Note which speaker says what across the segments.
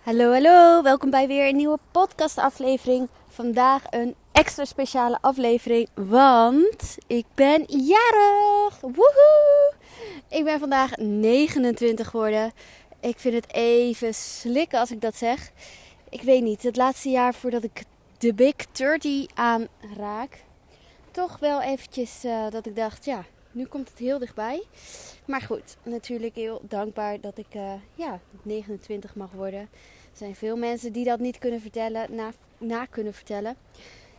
Speaker 1: Hallo, hallo. Welkom bij weer een nieuwe podcastaflevering. Vandaag een extra speciale aflevering, want ik ben jarig. Woehoe! Ik ben vandaag 29 geworden. Ik vind het even slikken als ik dat zeg. Ik weet niet, het laatste jaar voordat ik de Big 30 aanraak, toch wel eventjes uh, dat ik dacht, ja, nu komt het heel dichtbij. Maar goed, natuurlijk heel dankbaar dat ik uh, ja, 29 mag worden. Er zijn veel mensen die dat niet kunnen vertellen, na, na kunnen vertellen.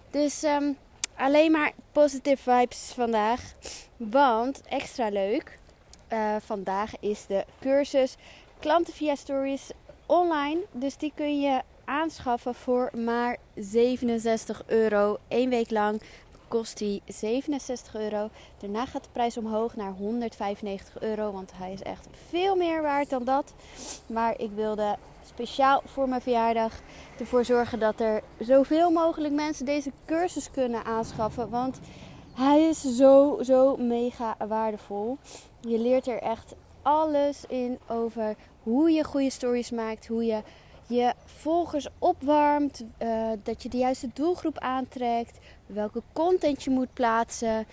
Speaker 1: Dus um, alleen maar positive vibes vandaag. Want extra leuk. Uh, vandaag is de cursus Klanten via Stories online. Dus die kun je aanschaffen voor maar 67 euro. één week lang kost die 67 euro. Daarna gaat de prijs omhoog naar 195 euro, want hij is echt veel meer waard dan dat. Maar ik wilde speciaal voor mijn verjaardag ervoor zorgen dat er zoveel mogelijk mensen deze cursus kunnen aanschaffen. Want hij is zo, zo mega waardevol. Je leert er echt alles in over hoe je goede stories maakt, hoe je je volgers opwarmt, uh, dat je de juiste doelgroep aantrekt, welke content je moet plaatsen.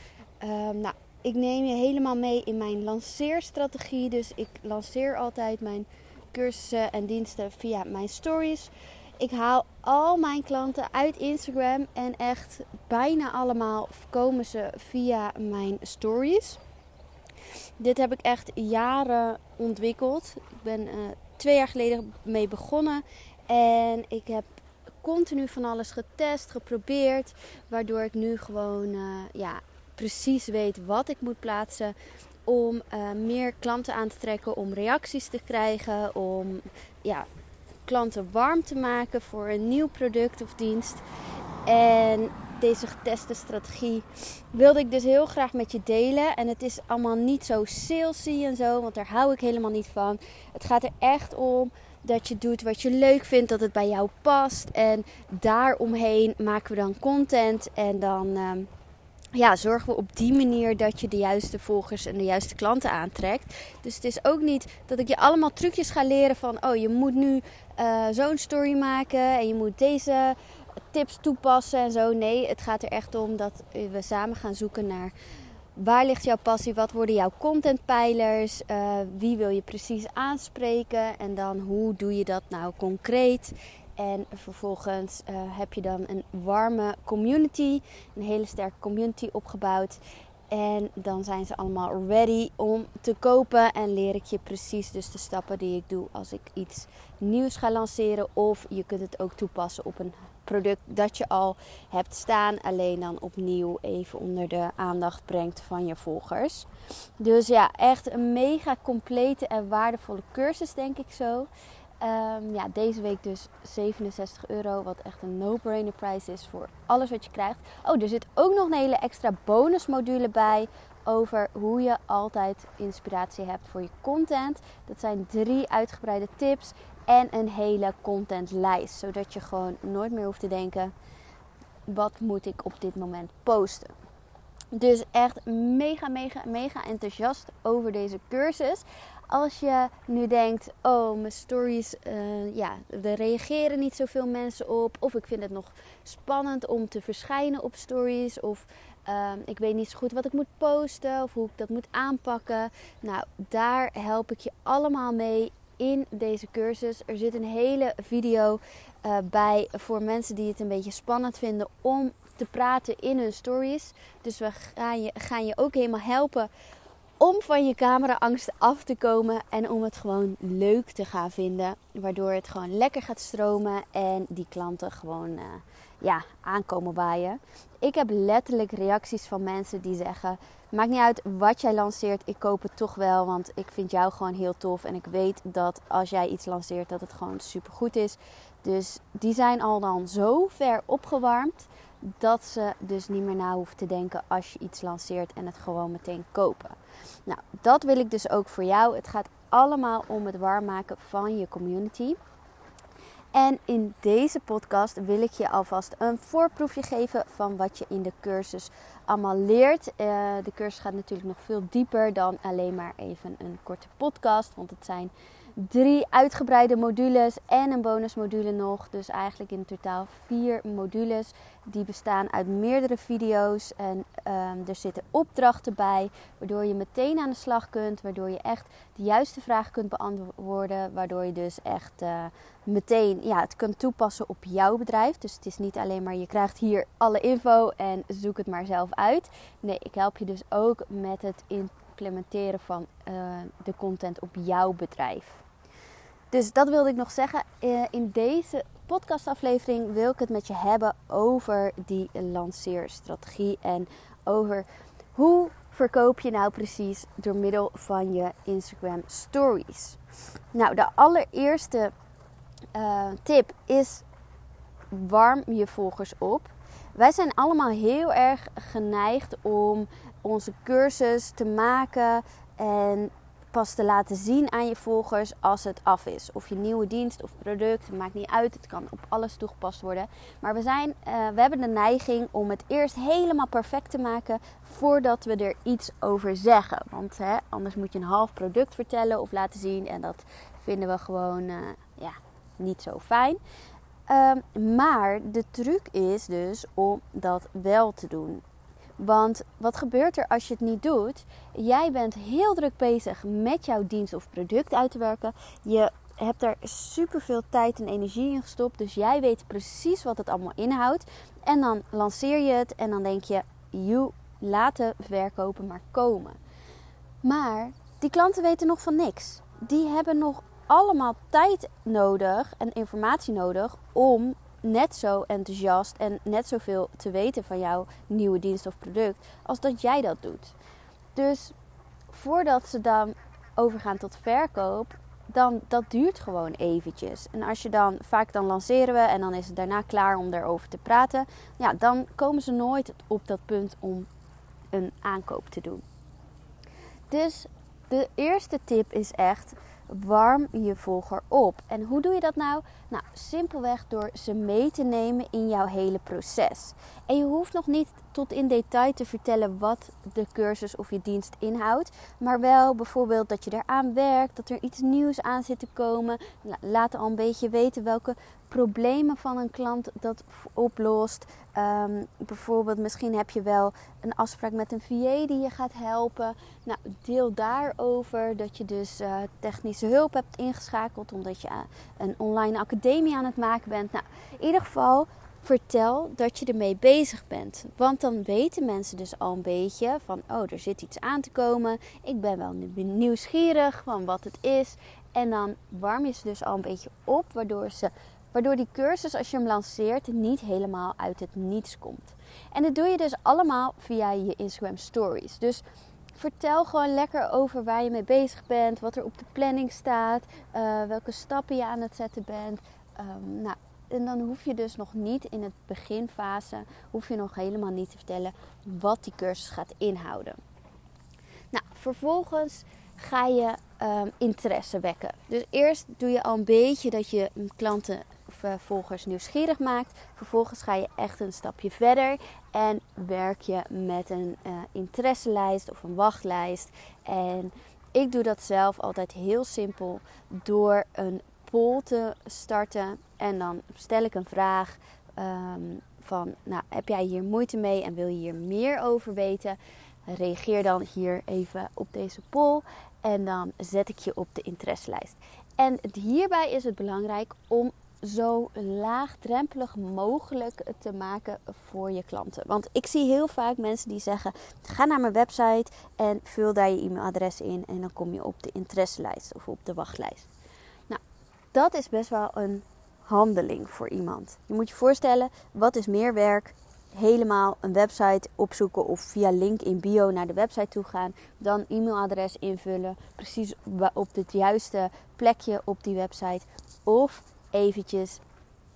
Speaker 1: Uh, nou, ik neem je helemaal mee in mijn lanceerstrategie. Dus ik lanceer altijd mijn cursussen en diensten via mijn stories. Ik haal al mijn klanten uit Instagram en echt bijna allemaal komen ze via mijn stories. Dit heb ik echt jaren ontwikkeld. Ik ben uh, twee jaar geleden mee begonnen. En ik heb continu van alles getest, geprobeerd. Waardoor ik nu gewoon uh, ja, precies weet wat ik moet plaatsen. Om uh, meer klanten aan te trekken, om reacties te krijgen, om ja, klanten warm te maken voor een nieuw product of dienst. En deze geteste strategie wilde ik dus heel graag met je delen. En het is allemaal niet zo salesy en zo, want daar hou ik helemaal niet van. Het gaat er echt om dat je doet wat je leuk vindt, dat het bij jou past. En daaromheen maken we dan content en dan ehm, ja, zorgen we op die manier dat je de juiste volgers en de juiste klanten aantrekt. Dus het is ook niet dat ik je allemaal trucjes ga leren van, oh je moet nu uh, zo'n story maken en je moet deze tips toepassen en zo. Nee, het gaat er echt om dat we samen gaan zoeken naar waar ligt jouw passie, wat worden jouw contentpijlers, uh, wie wil je precies aanspreken en dan hoe doe je dat nou concreet. En vervolgens uh, heb je dan een warme community, een hele sterke community opgebouwd. En dan zijn ze allemaal ready om te kopen. En leer ik je precies dus de stappen die ik doe als ik iets nieuws ga lanceren. Of je kunt het ook toepassen op een product dat je al hebt staan. Alleen dan opnieuw even onder de aandacht brengt van je volgers. Dus ja, echt een mega complete en waardevolle cursus denk ik zo. Um, ja, deze week dus 67 euro, wat echt een no-brainer prijs is voor alles wat je krijgt. Oh, er zit ook nog een hele extra bonusmodule bij over hoe je altijd inspiratie hebt voor je content. Dat zijn drie uitgebreide tips en een hele contentlijst, zodat je gewoon nooit meer hoeft te denken: wat moet ik op dit moment posten? Dus echt mega, mega, mega enthousiast over deze cursus. Als je nu denkt, oh, mijn stories, uh, ja, er reageren niet zoveel mensen op. Of ik vind het nog spannend om te verschijnen op stories. Of uh, ik weet niet zo goed wat ik moet posten of hoe ik dat moet aanpakken. Nou, daar help ik je allemaal mee in deze cursus. Er zit een hele video uh, bij voor mensen die het een beetje spannend vinden om te praten in hun stories. Dus we gaan je, gaan je ook helemaal helpen om van je cameraangst af te komen en om het gewoon leuk te gaan vinden. Waardoor het gewoon lekker gaat stromen en die klanten gewoon uh, ja, aankomen waaien. Ik heb letterlijk reacties van mensen die zeggen: Maakt niet uit wat jij lanceert, ik koop het toch wel. Want ik vind jou gewoon heel tof. En ik weet dat als jij iets lanceert, dat het gewoon super goed is. Dus die zijn al dan zo ver opgewarmd dat ze dus niet meer na hoeven te denken als je iets lanceert en het gewoon meteen kopen. Nou, dat wil ik dus ook voor jou. Het gaat allemaal om het warm maken van je community. En in deze podcast wil ik je alvast een voorproefje geven van wat je in de cursus allemaal leert. Uh, de cursus gaat natuurlijk nog veel dieper dan alleen maar even een korte podcast. Want het zijn drie uitgebreide modules en een bonusmodule nog. Dus eigenlijk in totaal vier modules. Die bestaan uit meerdere video's en um, er zitten opdrachten bij. Waardoor je meteen aan de slag kunt. Waardoor je echt de juiste vragen kunt beantwoorden. Waardoor je dus echt uh, meteen ja, het kunt toepassen op jouw bedrijf. Dus het is niet alleen maar je krijgt hier alle info en zoek het maar zelf uit. Nee, ik help je dus ook met het implementeren van uh, de content op jouw bedrijf. Dus dat wilde ik nog zeggen. Eh, in deze podcastaflevering wil ik het met je hebben over die lanceerstrategie en over hoe verkoop je nou precies door middel van je Instagram stories. Nou, de allereerste uh, tip is warm je volgers op. Wij zijn allemaal heel erg geneigd om onze cursus te maken en pas te laten zien aan je volgers als het af is. Of je nieuwe dienst of product, maakt niet uit. Het kan op alles toegepast worden. Maar we, zijn, uh, we hebben de neiging om het eerst helemaal perfect te maken voordat we er iets over zeggen. Want hè, anders moet je een half product vertellen of laten zien. En dat vinden we gewoon uh, ja, niet zo fijn. Um, maar de truc is dus om dat wel te doen. Want wat gebeurt er als je het niet doet? Jij bent heel druk bezig met jouw dienst of product uit te werken. Je hebt er superveel tijd en energie in gestopt. Dus jij weet precies wat het allemaal inhoudt. En dan lanceer je het en dan denk je, you, laat de verkopen maar komen. Maar die klanten weten nog van niks. Die hebben nog allemaal tijd nodig en informatie nodig om net zo enthousiast en net zoveel te weten van jouw nieuwe dienst of product als dat jij dat doet. Dus voordat ze dan overgaan tot verkoop, dan dat duurt gewoon eventjes. En als je dan vaak dan lanceren we en dan is het daarna klaar om daarover te praten, ja, dan komen ze nooit op dat punt om een aankoop te doen. Dus de eerste tip is echt warm je volger op. En hoe doe je dat nou? Nou, simpelweg door ze mee te nemen in jouw hele proces. En je hoeft nog niet tot in detail te vertellen wat de cursus of je dienst inhoudt. Maar wel bijvoorbeeld dat je eraan werkt, dat er iets nieuws aan zit te komen. Laat al een beetje weten welke problemen van een klant dat oplost. Um, bijvoorbeeld, misschien heb je wel een afspraak met een VA die je gaat helpen. Nou, deel daarover dat je dus uh, technische hulp hebt ingeschakeld omdat je uh, een online academie aan het maken bent. Nou, in ieder geval vertel dat je ermee bezig bent. Want dan weten mensen dus al een beetje van, oh, er zit iets aan te komen. Ik ben wel nieuwsgierig van wat het is. En dan warm je ze dus al een beetje op, waardoor, ze, waardoor die cursus, als je hem lanceert, niet helemaal uit het niets komt. En dat doe je dus allemaal via je Instagram Stories. Dus vertel gewoon lekker over waar je mee bezig bent, wat er op de planning staat, uh, welke stappen je aan het zetten bent. Um, nou, en dan hoef je dus nog niet in het beginfase, hoef je nog helemaal niet te vertellen wat die cursus gaat inhouden. Nou, vervolgens ga je um, interesse wekken. Dus eerst doe je al een beetje dat je klanten volgers nieuwsgierig maakt. Vervolgens ga je echt een stapje verder en werk je met een uh, interesselijst of een wachtlijst. En ik doe dat zelf altijd heel simpel door een poll te starten. En dan stel ik een vraag um, van, nou, heb jij hier moeite mee en wil je hier meer over weten? Reageer dan hier even op deze poll en dan zet ik je op de interesselijst. En hierbij is het belangrijk om zo laagdrempelig mogelijk te maken voor je klanten. Want ik zie heel vaak mensen die zeggen: ga naar mijn website en vul daar je e-mailadres in en dan kom je op de interesselijst of op de wachtlijst dat is best wel een handeling voor iemand. Je moet je voorstellen, wat is meer werk? Helemaal een website opzoeken of via link in bio naar de website toe gaan. Dan e-mailadres invullen, precies op het juiste plekje op die website. Of eventjes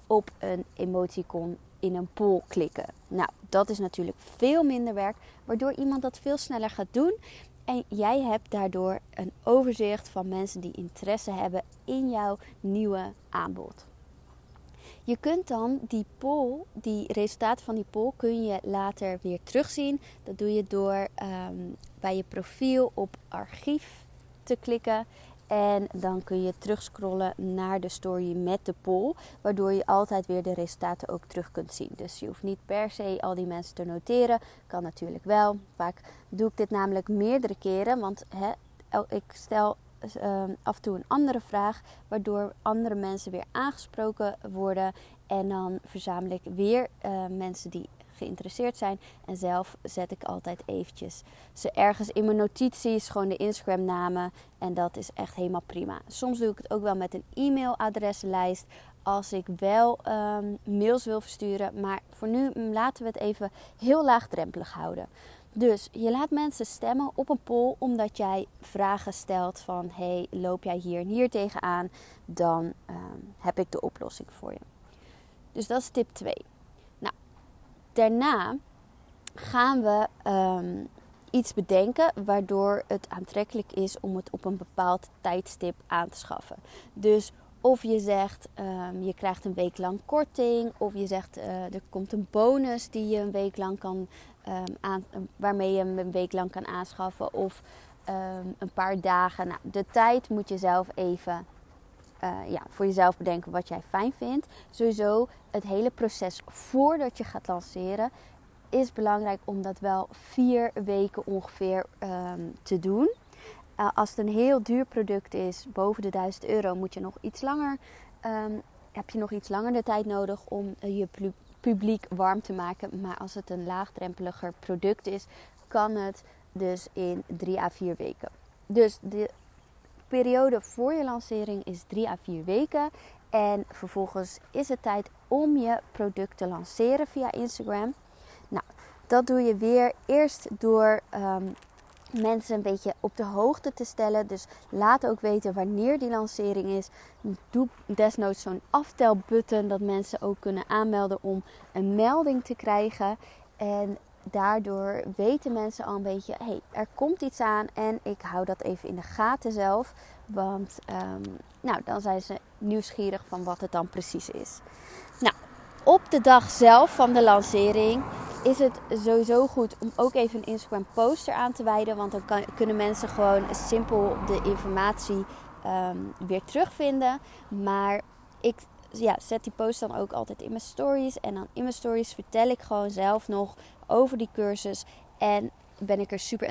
Speaker 1: op een emoticon in een poll klikken. Nou, dat is natuurlijk veel minder werk, waardoor iemand dat veel sneller gaat doen. En jij hebt daardoor een overzicht van mensen die interesse hebben in jouw nieuwe aanbod. Je kunt dan die poll, die resultaten van die poll, kun je later weer terugzien. Dat doe je door um, bij je profiel op archief te klikken En dan kun je terugscrollen naar de story met de poll. Waardoor je altijd weer de resultaten ook terug kunt zien. Dus je hoeft niet per se al die mensen te noteren. Kan natuurlijk wel. Vaak doe ik dit namelijk meerdere keren. Want ik stel uh, af en toe een andere vraag. Waardoor andere mensen weer aangesproken worden. En dan verzamel ik weer uh, mensen die geïnteresseerd zijn. En zelf zet ik altijd eventjes ze ergens in mijn notities, gewoon de Instagram namen. En dat is echt helemaal prima. Soms doe ik het ook wel met een e-mailadreslijst. Als ik wel um, mails wil versturen. Maar voor nu laten we het even heel laagdrempelig houden. Dus je laat mensen stemmen op een poll omdat jij vragen stelt van hey, loop jij hier en hier tegenaan? Dan um, heb ik de oplossing voor je. Dus dat is tip 2 daarna gaan we um, iets bedenken waardoor het aantrekkelijk is om het op een bepaald tijdstip aan te schaffen. Dus of je zegt um, je krijgt een week lang korting, of je zegt uh, er komt een bonus die je een week lang kan aan, waarmee je hem een week lang kan aanschaffen, of een paar dagen. Nou, de tijd moet je zelf even uh, ja, voor jezelf bedenken wat jij fijn vindt. Sowieso het hele proces voordat je gaat lanceren is belangrijk om dat wel vier weken ongeveer um, te doen. Uh, als het een heel duur product is, boven de 1000 euro, moet je nog iets langer, um, heb je nog iets langer de tijd nodig om uh, je publiek warm te maken. Maar als het een laagdrempeliger product is, kan het dus in 3 à 4 weken. Dus de periode voor je lancering is 3 à 4 weken. En vervolgens is het tijd om je product te lanceren via Instagram. Nou, dat doe je weer eerst door um, mensen een beetje op de hoogte te stellen. Dus laat ook weten wanneer die lancering is. Doe desnoods zo'n aftelbutton dat mensen ook kunnen aanmelden om een melding te krijgen. En daardoor weten mensen al een beetje, hé, hey, er komt iets aan en ik hou dat even in de gaten zelf. Want um, nou, dan zijn ze nieuwsgierig van wat het dan precies is. Nou, op de dag zelf van de lancering is het sowieso goed om ook even een Instagram poster aan te wijden. Want dan kan, kunnen mensen gewoon simpel de informatie um, weer terugvinden. Maar ik ja, zet die post dan ook altijd in mijn stories. En dan in mijn stories vertel ik gewoon zelf nog over die cursus. En ben ik er super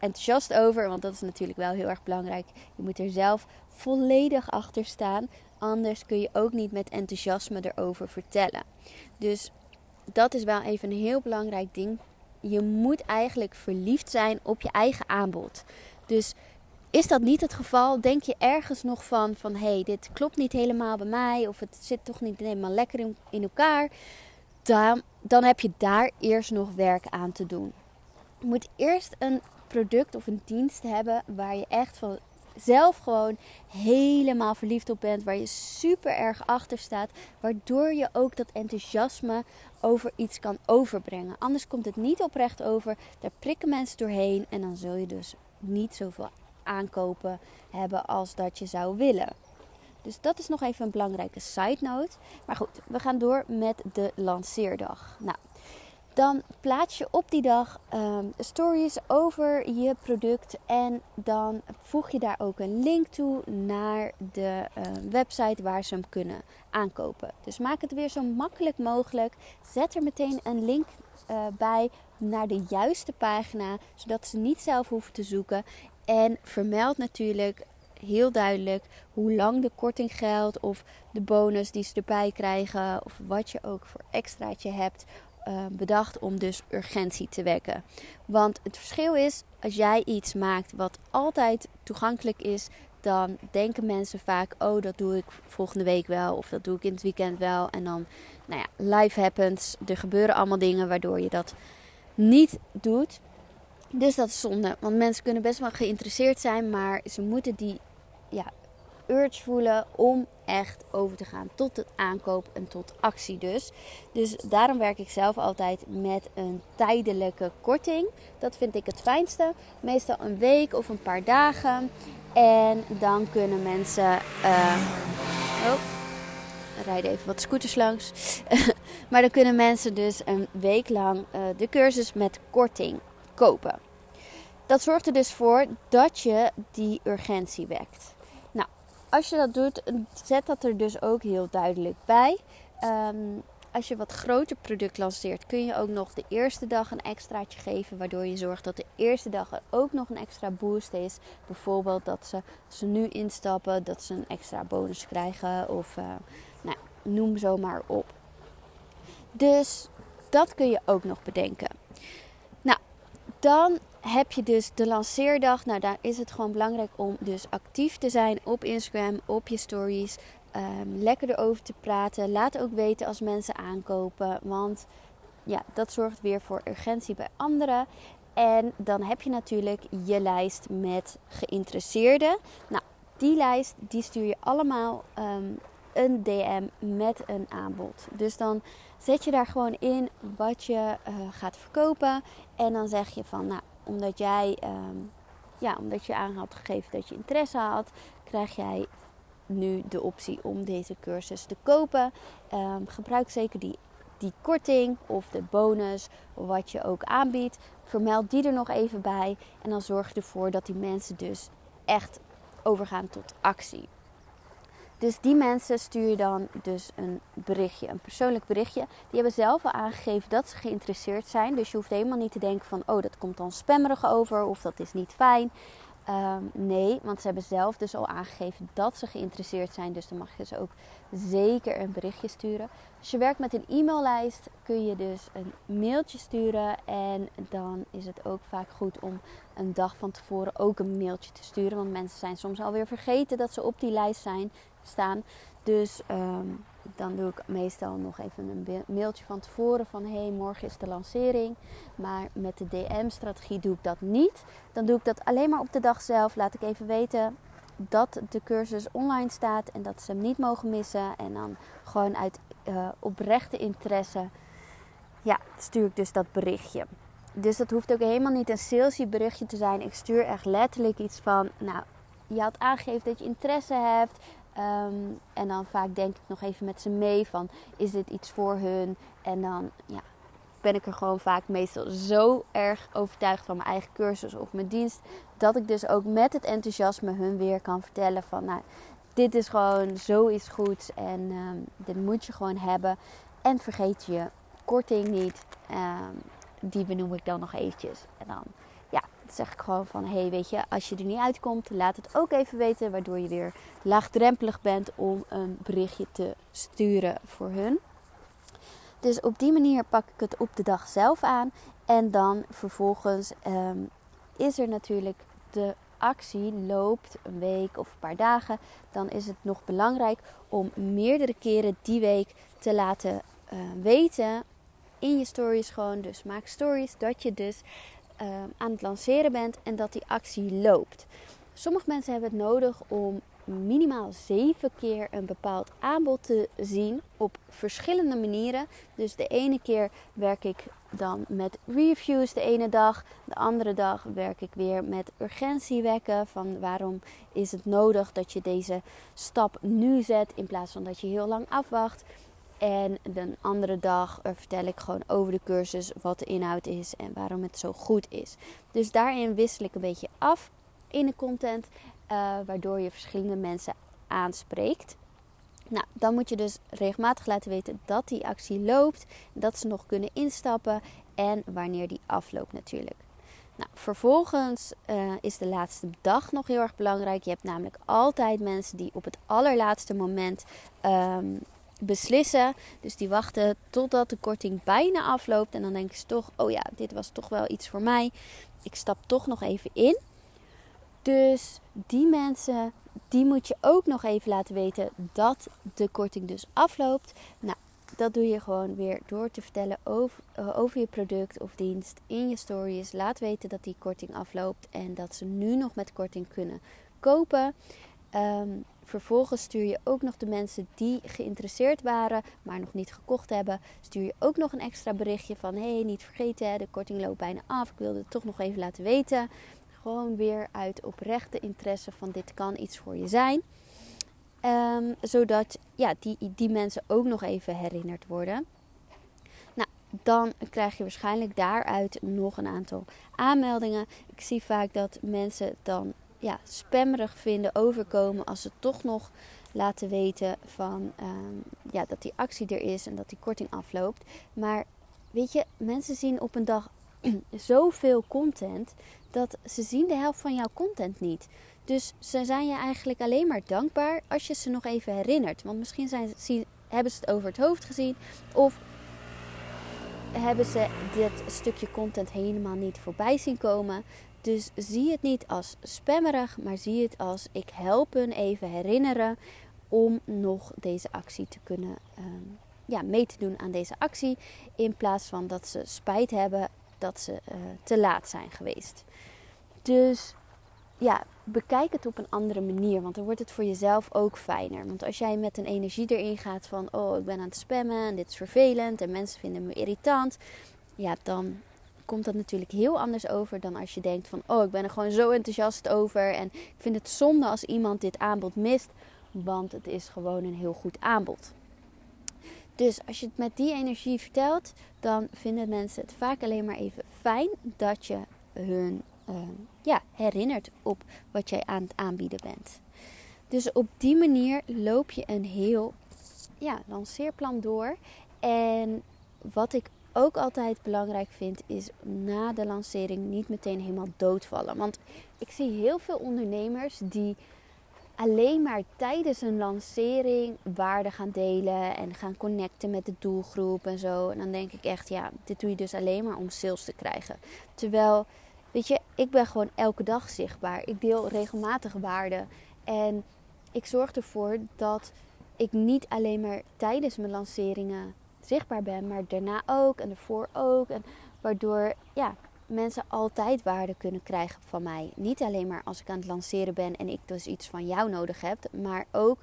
Speaker 1: enthousiast over. Want dat is natuurlijk wel heel erg belangrijk. Je moet er zelf volledig achter staan. Anders kun je ook niet met enthousiasme erover vertellen. Dus dat is wel even een heel belangrijk ding. Je moet eigenlijk verliefd zijn op je eigen aanbod. Dus is dat niet het geval? Denk je ergens nog van, van hé, hey, dit klopt niet helemaal bij mij. Of het zit toch niet helemaal lekker in, in elkaar. Dan, dan heb je daar eerst nog werk aan te doen. Je moet eerst een product of een dienst hebben waar je echt van zelf gewoon helemaal verliefd op bent, waar je super erg achter staat, waardoor je ook dat enthousiasme over iets kan overbrengen. Anders komt het niet oprecht over, daar prikken mensen doorheen en dan zul je dus niet zoveel aankopen hebben als dat je zou willen. Dus dat is nog even een belangrijke side note. Maar goed, we gaan door met de lanceerdag. Nou, dan plaats je op die dag um, stories over je product en dan voeg je daar ook een link toe naar de uh, website waar ze hem kunnen aankopen. Dus maak het weer zo makkelijk mogelijk. Zet er meteen een link uh, bij naar de juiste pagina, zodat ze niet zelf hoeven te zoeken. En vermeld natuurlijk heel duidelijk hoe lang de korting geldt of de bonus die ze erbij krijgen of wat je ook voor extraatje hebt uh, bedacht om dus urgentie te wekken. Want het verschil is als jij iets maakt wat altijd toegankelijk is, dan denken mensen vaak: oh, dat doe ik volgende week wel of dat doe ik in het weekend wel. En dan, nou ja, life happens. Er gebeuren allemaal dingen waardoor je dat niet doet. Dus dat is zonde, want mensen kunnen best wel geïnteresseerd zijn, maar ze moeten die ja, urge voelen om echt over te gaan tot het aankoop en tot actie dus. Dus daarom werk ik zelf altijd met een tijdelijke korting. Dat vind ik het fijnste. Meestal een week of een paar dagen. En dan kunnen mensen. Uh, oh, rijden even wat scooters langs. maar dan kunnen mensen dus een week lang uh, de cursus met korting kopen. Dat zorgt er dus voor dat je die urgentie wekt. als je dat doet, zet dat er dus ook heel duidelijk bij. Ehm, als je wat groter product lanceert, kun je ook nog de eerste dag een extraatje geven. Waardoor je zorgt dat de eerste dag er ook nog een extra boost is. Bijvoorbeeld dat ze, ze nu instappen, dat ze een extra bonus krijgen. Of uh, nou, noem zomaar op. Dus dat kun je ook nog bedenken. Dan heb je dus de lanceerdag. Nou, daar is het gewoon belangrijk om dus actief te zijn op Instagram, op je stories. Um, lekker erover te praten. Laat ook weten als mensen aankopen. Want ja, dat zorgt weer voor urgentie bij anderen. En dan heb je natuurlijk je lijst met geïnteresseerden. Nou, die lijst die stuur je allemaal um, een DM met een aanbod. Dus dan zet je daar gewoon in wat je uh, gaat verkopen. En dan zeg je van, nou, omdat jij, um, ja, omdat je aan had gegeven dat je interesse had, krijg jij nu de optie om deze cursus te kopen. Um, gebruik zeker die, die korting of de bonus, wat je ook aanbiedt. Vermeld die er nog even bij. En dan zorg je ervoor dat die mensen dus echt overgaan tot actie. Dus die mensen stuur je dan dus een berichtje, een persoonlijk berichtje. Die hebben zelf al aangegeven dat ze geïnteresseerd zijn. Dus je hoeft helemaal niet te denken van, oh dat komt dan spammerig over of dat is niet fijn. Ehm, nee, want ze hebben zelf dus al aangegeven dat ze geïnteresseerd zijn. Dus dan mag je ze ook zeker een berichtje sturen. Als je werkt met een e-maillijst kun je dus een mailtje sturen. En dan is het ook vaak goed om een dag van tevoren ook een mailtje te sturen. Want mensen zijn soms alweer vergeten dat ze op die lijst zijn, staan. Dus ehm, dan doe ik meestal nog even een mailtje van tevoren van hey, morgen is de lancering. Maar met de DM-strategie doe ik dat niet. Dan doe ik dat alleen maar op de dag zelf. Laat ik even weten dat de cursus online staat en dat ze hem niet mogen missen. En dan gewoon uit uh, oprechte interesse, ja, stuur ik dus dat berichtje. Dus dat hoeft ook helemaal niet een salesy berichtje te zijn. Ik stuur echt letterlijk iets van, nou, je had aangegeven dat je interesse hebt. Ehm, en dan vaak denk ik nog even met ze mee van is dit iets voor hun? En dan ja, ben ik er gewoon vaak meestal zo erg overtuigd van mijn eigen cursus of mijn dienst. Dat ik dus ook met het enthousiasme hun weer kan vertellen van nou, dit is gewoon zoiets goeds en um, dit moet je gewoon hebben. En vergeet je korting niet. Um, die benoem ik dan nog eventjes. En dan zeg ik gewoon van, hey, weet je, als je er niet uitkomt, laat het ook even weten, waardoor je weer laagdrempelig bent om een berichtje te sturen voor hun. Dus op die manier pak ik het op de dag zelf aan. En dan vervolgens ehm, is er natuurlijk de actie loopt een week of een paar dagen. Dan is het nog belangrijk om meerdere keren die week te laten uh, weten in je stories gewoon. Dus maak stories dat je dus Ehm, aan het lanceren bent en dat die actie loopt. Sommige mensen hebben het nodig om minimaal zeven keer een bepaald aanbod te zien op verschillende manieren. Dus de ene keer werk ik dan met reviews de ene dag, de andere dag werk ik weer met urgentie wekken van waarom is het nodig dat je deze stap nu zet in plaats van dat je heel lang afwacht. En de andere dag vertel ik gewoon over de cursus wat de inhoud is en waarom het zo goed is. Dus daarin wissel ik een beetje af in de content, uh, waardoor je verschillende mensen aanspreekt. Nou, dan moet je dus regelmatig laten weten dat die actie loopt, dat ze nog kunnen instappen en wanneer die afloopt natuurlijk. Nou, vervolgens uh, is de laatste dag nog heel erg belangrijk. Je hebt namelijk altijd mensen die op het allerlaatste moment um, beslissen. Dus die wachten totdat de korting bijna afloopt. En dan denken ze toch: oh ja, dit was toch wel iets voor mij. Ik stap toch nog even in. Dus die mensen, die moet je ook nog even laten weten dat de korting dus afloopt. Nou, dat doe je gewoon weer door te vertellen over, uh, over je product of dienst in je stories. Laat weten dat die korting afloopt en dat ze nu nog met korting kunnen kopen. Um, Vervolgens stuur je ook nog de mensen die geïnteresseerd waren, maar nog niet gekocht hebben, stuur je ook nog een extra berichtje van: hey, niet vergeten, de korting loopt bijna af. Ik wilde het toch nog even laten weten. Gewoon weer uit oprechte interesse van dit kan iets voor je zijn. Um, zodat ja, die, die mensen ook nog even herinnerd worden. Nou, dan krijg je waarschijnlijk daaruit nog een aantal aanmeldingen. Ik zie vaak dat mensen dan ja, spammerig vinden overkomen als ze toch nog laten weten van ehm, ja, dat die actie er is en dat die korting afloopt. Maar weet je, mensen zien op een dag zoveel content dat ze zien de helft van jouw content niet. Dus ze zijn je eigenlijk alleen maar dankbaar als je ze nog even herinnert. Want misschien zijn, zien, hebben ze het over het hoofd gezien of hebben ze dit stukje content helemaal niet voorbij zien komen. Dus zie het niet als spammerig, maar zie het als ik help hun even herinneren om nog deze actie te kunnen ehm, ja, mee te doen aan deze actie. In plaats van dat ze spijt hebben dat ze uh, te laat zijn geweest. Dus ja, bekijk het op een andere manier. Want dan wordt het voor jezelf ook fijner. Want als jij met een energie erin gaat van... oh, ik ben aan het spammen en dit is vervelend... en mensen vinden me irritant... ja, dan komt dat natuurlijk heel anders over dan als je denkt van... oh, ik ben er gewoon zo enthousiast over... en ik vind het zonde als iemand dit aanbod mist... want het is gewoon een heel goed aanbod. Dus als je het met die energie vertelt... dan vinden mensen het vaak alleen maar even fijn... dat je hun Ehm, ja, herinnert op wat jij aan het aanbieden bent. Dus op die manier loop je een heel ja, lanceerplan door. En wat ik ook altijd belangrijk vind, is na de lancering niet meteen helemaal doodvallen. Want ik zie heel veel ondernemers die alleen maar tijdens een lancering waarde gaan delen en gaan connecten met de doelgroep en zo. En dan denk ik echt, ja, dit doe je dus alleen maar om sales te krijgen. Terwijl Weet je, ik ben gewoon elke dag zichtbaar. Ik deel regelmatig waarden. En ik zorg ervoor dat ik niet alleen maar tijdens mijn lanceringen zichtbaar ben, maar daarna ook en ervoor ook. En waardoor ja, mensen altijd waarde kunnen krijgen van mij. Niet alleen maar als ik aan het lanceren ben en ik dus iets van jou nodig heb, maar ook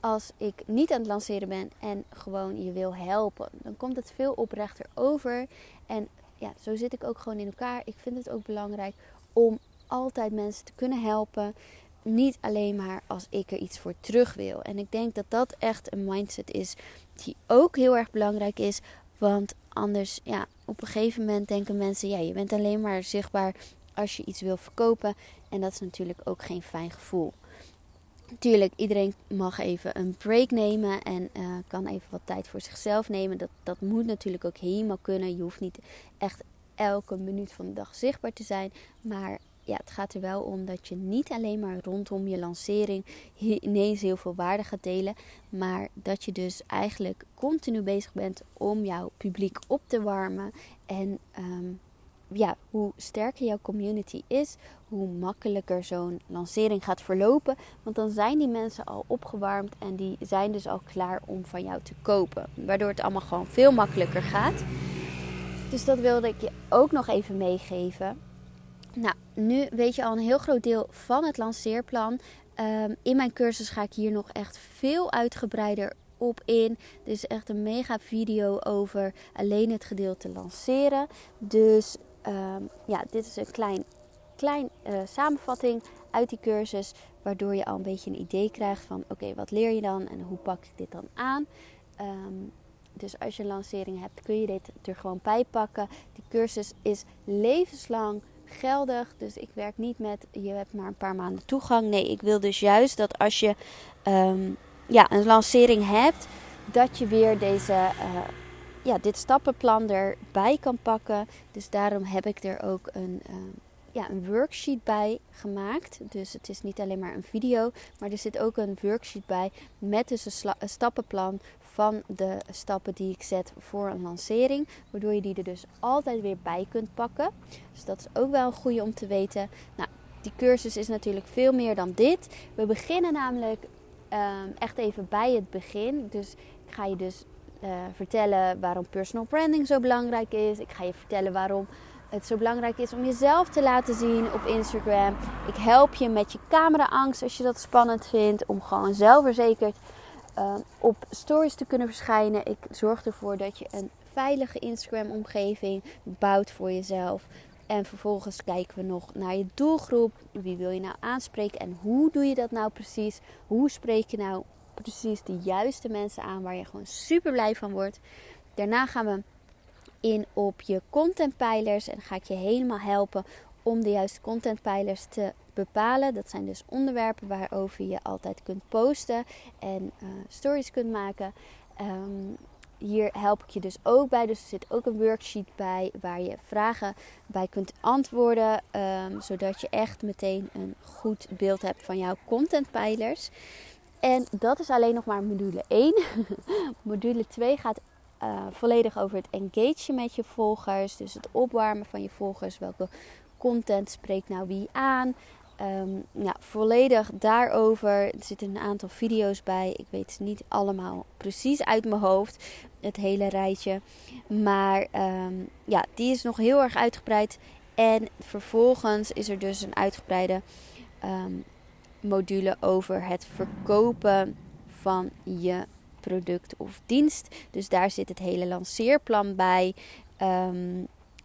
Speaker 1: als ik niet aan het lanceren ben en gewoon je wil helpen. Dan komt het veel oprechter over en ja, zo zit ik ook gewoon in elkaar. Ik vind het ook belangrijk om altijd mensen te kunnen helpen. Niet alleen maar als ik er iets voor terug wil. En ik denk dat dat echt een mindset is die ook heel erg belangrijk is. Want anders, ja, op een gegeven moment denken mensen: ja, je bent alleen maar zichtbaar als je iets wil verkopen. En dat is natuurlijk ook geen fijn gevoel. Natuurlijk, iedereen mag even een break nemen en uh, kan even wat tijd voor zichzelf nemen. Dat, dat moet natuurlijk ook helemaal kunnen. Je hoeft niet echt elke minuut van de dag zichtbaar te zijn. Maar ja, het gaat er wel om dat je niet alleen maar rondom je lancering ineens heel veel waarde gaat delen. Maar dat je dus eigenlijk continu bezig bent om jouw publiek op te warmen. En um, ja, hoe sterker jouw community is, hoe makkelijker zo'n lancering gaat verlopen. Want dan zijn die mensen al opgewarmd en die zijn dus al klaar om van jou te kopen. Waardoor het allemaal gewoon veel makkelijker gaat. Dus dat wilde ik je ook nog even meegeven. Nou, nu weet je al een heel groot deel van het lanceerplan. Um, in mijn cursus ga ik hier nog echt veel uitgebreider op in. Dit is echt een mega video over alleen het gedeelte lanceren. Dus um, ja, dit is een klein, klein uh, samenvatting uit die cursus. Waardoor je al een beetje een idee krijgt van oké, wat leer je dan en hoe pak ik dit dan aan. Um, dus als je een lancering hebt, kun je dit er gewoon bij pakken. Die cursus is levenslang geldig. Dus ik werk niet met je hebt maar een paar maanden toegang. Nee, ik wil dus juist dat als je um, ja, een lancering hebt, dat je weer deze uh, ja, dit stappenplan erbij kan pakken. Dus daarom heb ik er ook een, uh, ja, een worksheet bij gemaakt. Dus het is niet alleen maar een video, maar er zit ook een worksheet bij met dus een stappenplan van de stappen die ik zet voor een lancering. Waardoor je die er dus altijd weer bij kunt pakken. Dus dat is ook wel een goede om te weten. Nou, die cursus is natuurlijk veel meer dan dit. We beginnen namelijk um, echt even bij het begin. Dus ik ga je dus uh, vertellen waarom personal branding zo belangrijk is. Ik ga je vertellen waarom het zo belangrijk is om jezelf te laten zien op Instagram. Ik help je met je cameraangst als je dat spannend vindt. Om gewoon zelfverzekerd uh, op stories te kunnen verschijnen. Ik zorg ervoor dat je een veilige Instagram omgeving bouwt voor jezelf. En vervolgens kijken we nog naar je doelgroep. Wie wil je nou aanspreken en hoe doe je dat nou precies? Hoe spreek je nou precies de juiste mensen aan waar je gewoon super blij van wordt. Daarna gaan we in op je contentpijlers en ga ik je helemaal helpen om de juiste contentpijlers te bepalen. Dat zijn dus onderwerpen waarover je altijd kunt posten en uh, stories kunt maken. Um, hier help ik je dus ook bij. Dus er zit ook een worksheet bij waar je vragen bij kunt antwoorden. Um, zodat je echt meteen een goed beeld hebt van jouw contentpijlers. En dat is alleen nog maar module 1. module 2 gaat uh, volledig over het engagen met je volgers. Dus het opwarmen van je volgers. Welke content spreekt nou wie aan? Um, ja, volledig daarover. Er zitten een aantal video's bij. Ik weet ze niet allemaal precies uit mijn hoofd. Het hele rijtje. Maar um, ja, die is nog heel erg uitgebreid. En vervolgens is er dus een uitgebreide um, module over het verkopen van je product of dienst. Dus daar zit het hele lanceerplan bij.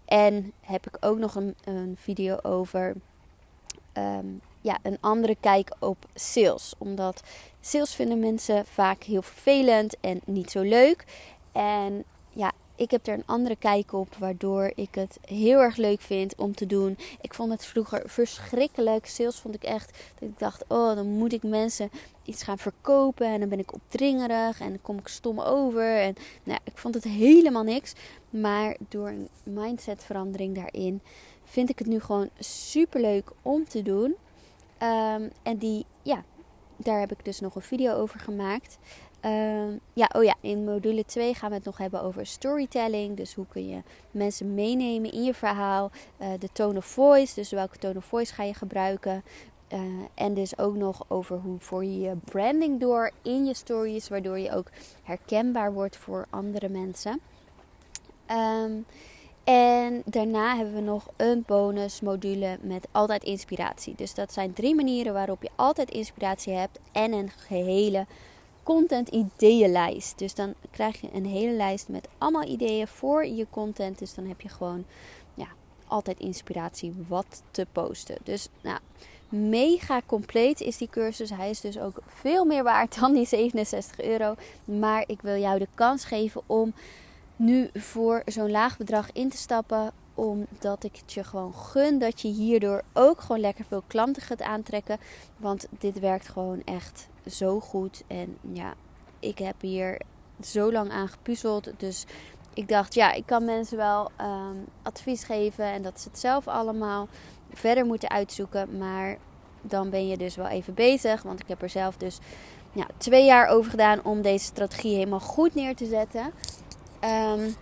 Speaker 1: en heb ik ook nog een, een video over Ehm, ja, een andere kijk op sales. Omdat sales vinden mensen vaak heel vervelend en niet zo leuk. En ja, ik heb er een andere kijk op, waardoor ik het heel erg leuk vind om te doen. Ik vond het vroeger verschrikkelijk. Sales vond ik echt dat ik dacht: oh, dan moet ik mensen iets gaan verkopen en dan ben ik opdringerig en dan kom ik stom over. En nou, ik vond het helemaal niks. Maar door een mindsetverandering daarin vind ik het nu gewoon super leuk om te doen. Um, en die, ja, daar heb ik dus nog een video over gemaakt. Um, ja, oh ja, in module 2 gaan we het nog hebben over storytelling. Dus hoe kun je mensen meenemen in je verhaal. Uh, de tone of voice, dus welke tone of voice ga je gebruiken. Uh, en dus ook nog over hoe voer je je branding door in je stories, waardoor je ook herkenbaar wordt voor andere mensen. Um, en daarna hebben we nog een bonusmodule met altijd inspiratie. Dus dat zijn drie manieren waarop je altijd inspiratie hebt en een gehele content ideeënlijst. Dus dan krijg je een hele lijst met allemaal ideeën voor je content. Dus dan heb je gewoon ja, altijd inspiratie wat te posten. Dus nou, mega compleet is die cursus. Hij is dus ook veel meer waard dan die 67 euro. Maar ik wil jou de kans geven om nu voor zo'n laag bedrag in te stappen. Omdat ik het je gewoon gun dat je hierdoor ook gewoon lekker veel klanten gaat aantrekken. Want dit werkt gewoon echt zo goed. En ja, ik heb hier zo lang aan gepuzzeld. Dus ik dacht, ja, ik kan mensen wel um, advies geven. En dat ze het zelf allemaal verder moeten uitzoeken. Maar dan ben je dus wel even bezig. Want ik heb er zelf dus ja, twee jaar over gedaan om deze strategie helemaal goed neer te zetten. Um,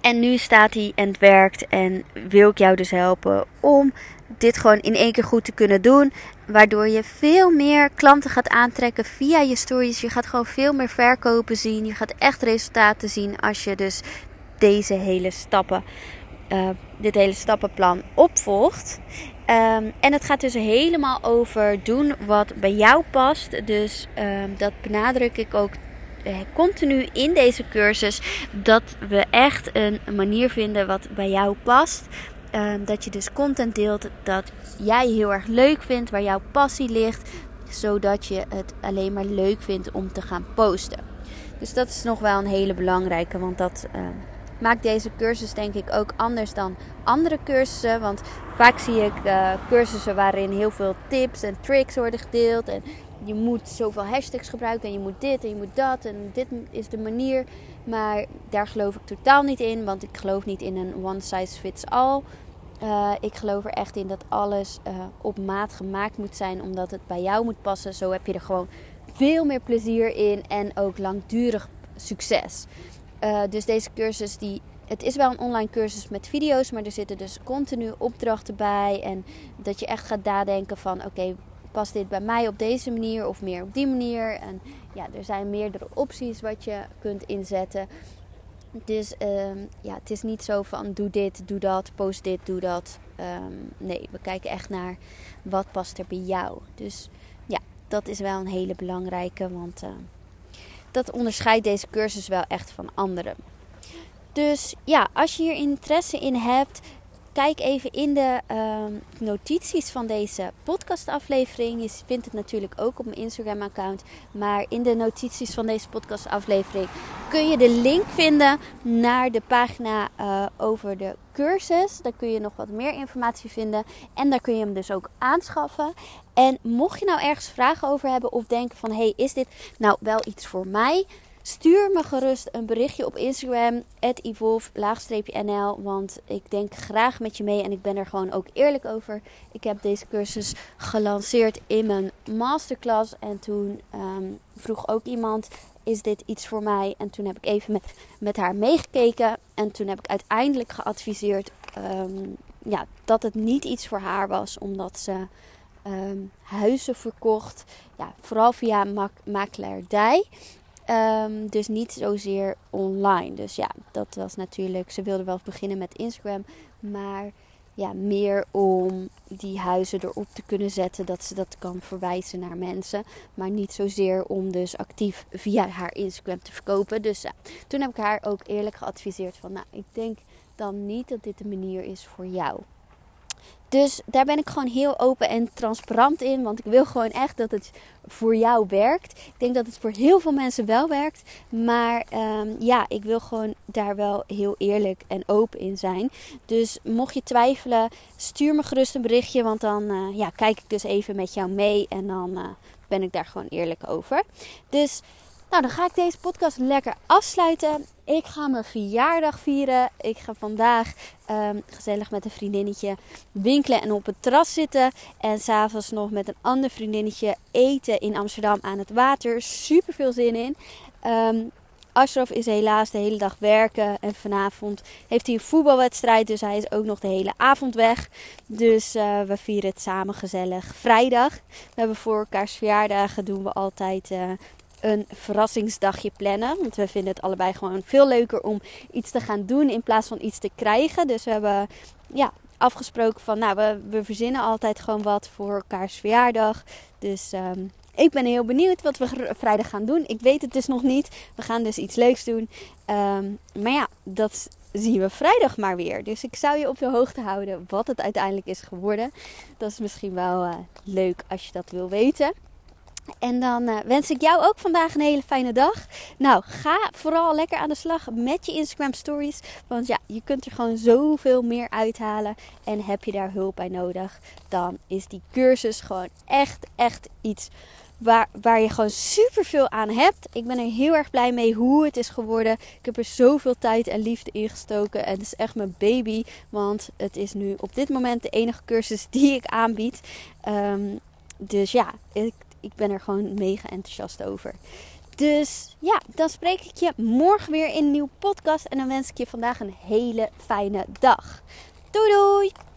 Speaker 1: en nu staat hij en het werkt. En wil ik jou dus helpen om dit gewoon in één keer goed te kunnen doen. Waardoor je veel meer klanten gaat aantrekken via je stories. Je gaat gewoon veel meer verkopen zien. Je gaat echt resultaten zien als je dus deze hele stappen, uh, dit hele stappenplan opvolgt. Um, en het gaat dus helemaal over doen wat bij jou past. Dus um, dat benadruk ik ook eh, continu in deze cursus dat we echt een manier vinden wat bij jou past. Ehm, dat je dus content deelt dat jij heel erg leuk vindt, waar jouw passie ligt, zodat je het alleen maar leuk vindt om te gaan posten. Dus dat is nog wel een hele belangrijke, want dat uh, maakt deze cursus denk ik ook anders dan andere cursussen. Want vaak zie ik uh, cursussen waarin heel veel tips en tricks worden gedeeld en je moet zoveel hashtags gebruiken en je moet dit en je moet dat en dit is de manier. Maar daar geloof ik totaal niet in, want ik geloof niet in een one size fits all. Uh, ik geloof er echt in dat alles uh, op maat gemaakt moet zijn, omdat het bij jou moet passen. Zo heb je er gewoon veel meer plezier in en ook langdurig succes. Uh, dus deze cursus die het is wel een online cursus met video's, maar er zitten dus continu opdrachten bij. En dat je echt gaat nadenken van oké, past dit bij mij op deze manier of meer op die manier. En ja, er zijn meerdere opties wat je kunt inzetten. Dus um, ja, het is niet zo van doe dit, doe dat, post dit, doe dat. Um, nee, we kijken echt naar wat past er bij jou. Dus ja, dat is wel een hele belangrijke, want uh, dat onderscheidt deze cursus wel echt van anderen. Dus ja, als je hier interesse in hebt, Kijk even in de ehm, notities van deze podcastaflevering. Je vindt het natuurlijk ook op mijn Instagram-account. Maar in de notities van deze podcastaflevering kun je de link vinden naar de pagina uh, over de cursus. Daar kun je nog wat meer informatie vinden. En daar kun je hem dus ook aanschaffen. En mocht je nou ergens vragen over hebben of denken van... hey, is dit nou wel iets voor mij? Stuur me gerust een berichtje op Instagram, evolve-nl. Want ik denk graag met je mee en ik ben er gewoon ook eerlijk over. Ik heb deze cursus gelanceerd in mijn masterclass. En toen ehm, vroeg ook iemand: Is dit iets voor mij? En toen heb ik even met, met haar meegekeken. En toen heb ik uiteindelijk geadviseerd ehm, ja, dat het niet iets voor haar was, omdat ze. Ehm, huizen verkocht, ja, vooral via mak makelaardij. Um, dus niet zozeer online. Dus ja, dat was natuurlijk. Ze wilde wel beginnen met Instagram. Maar ja, meer om die huizen erop te kunnen zetten. Dat ze dat kan verwijzen naar mensen. Maar niet zozeer om dus actief via haar Instagram te verkopen. Dus toen heb ik haar ook eerlijk geadviseerd van. Nou, ik denk dan niet dat dit de manier is voor jou. Dus daar ben ik gewoon heel open en transparant in. Want ik wil gewoon echt dat het voor jou werkt. Ik denk dat het voor heel veel mensen wel werkt. Maar um, ja, ik wil gewoon daar wel heel eerlijk en open in zijn. Dus mocht je twijfelen, stuur me gerust een berichtje. Want dan uh, ja, kijk ik dus even met jou mee. En dan uh, ben ik daar gewoon eerlijk over. Dus nou, dan ga ik deze podcast lekker afsluiten. Ik ga mijn verjaardag vieren. Ik ga vandaag um, gezellig met een vriendinnetje winkelen en op het terras zitten. En s'avonds nog met een ander vriendinnetje eten in Amsterdam aan het water. Super veel zin in. Um, Ashraf is helaas de hele dag werken. En vanavond heeft hij een voetbalwedstrijd. Dus hij is ook nog de hele avond weg. Dus uh, we vieren het samen gezellig. Vrijdag. We hebben voor elkaars verjaardagen doen we altijd uh, een verrassingsdagje plannen. Want we vinden het allebei gewoon veel leuker om iets te gaan doen in plaats van iets te krijgen. Dus we hebben ja, afgesproken van, nou, we, we verzinnen altijd gewoon wat voor elkaars verjaardag. Dus um, ik ben heel benieuwd wat we vrijdag gaan doen. Ik weet het dus nog niet. We gaan dus iets leuks doen. Um, maar ja, dat zien we vrijdag maar weer. Dus ik zou je op de hoogte houden wat het uiteindelijk is geworden. Dat is misschien wel uh, leuk als je dat wil weten. En dan uh, wens ik jou ook vandaag een hele fijne dag. Nou, ga vooral lekker aan de slag met je Instagram stories. Want ja, je kunt er gewoon zoveel meer uithalen. En heb je daar hulp bij nodig, dan is die cursus gewoon echt, echt iets waar, waar je gewoon super veel aan hebt. Ik ben er heel erg blij mee hoe het is geworden. Ik heb er zoveel tijd en liefde in gestoken. En het is echt mijn baby. Want het is nu op dit moment de enige cursus die ik aanbied. Um, dus ja, ik ik ben er gewoon mega enthousiast over. Dus ja, dan spreek ik je morgen weer in een nieuwe podcast. En dan wens ik je vandaag een hele fijne dag. Doei doei!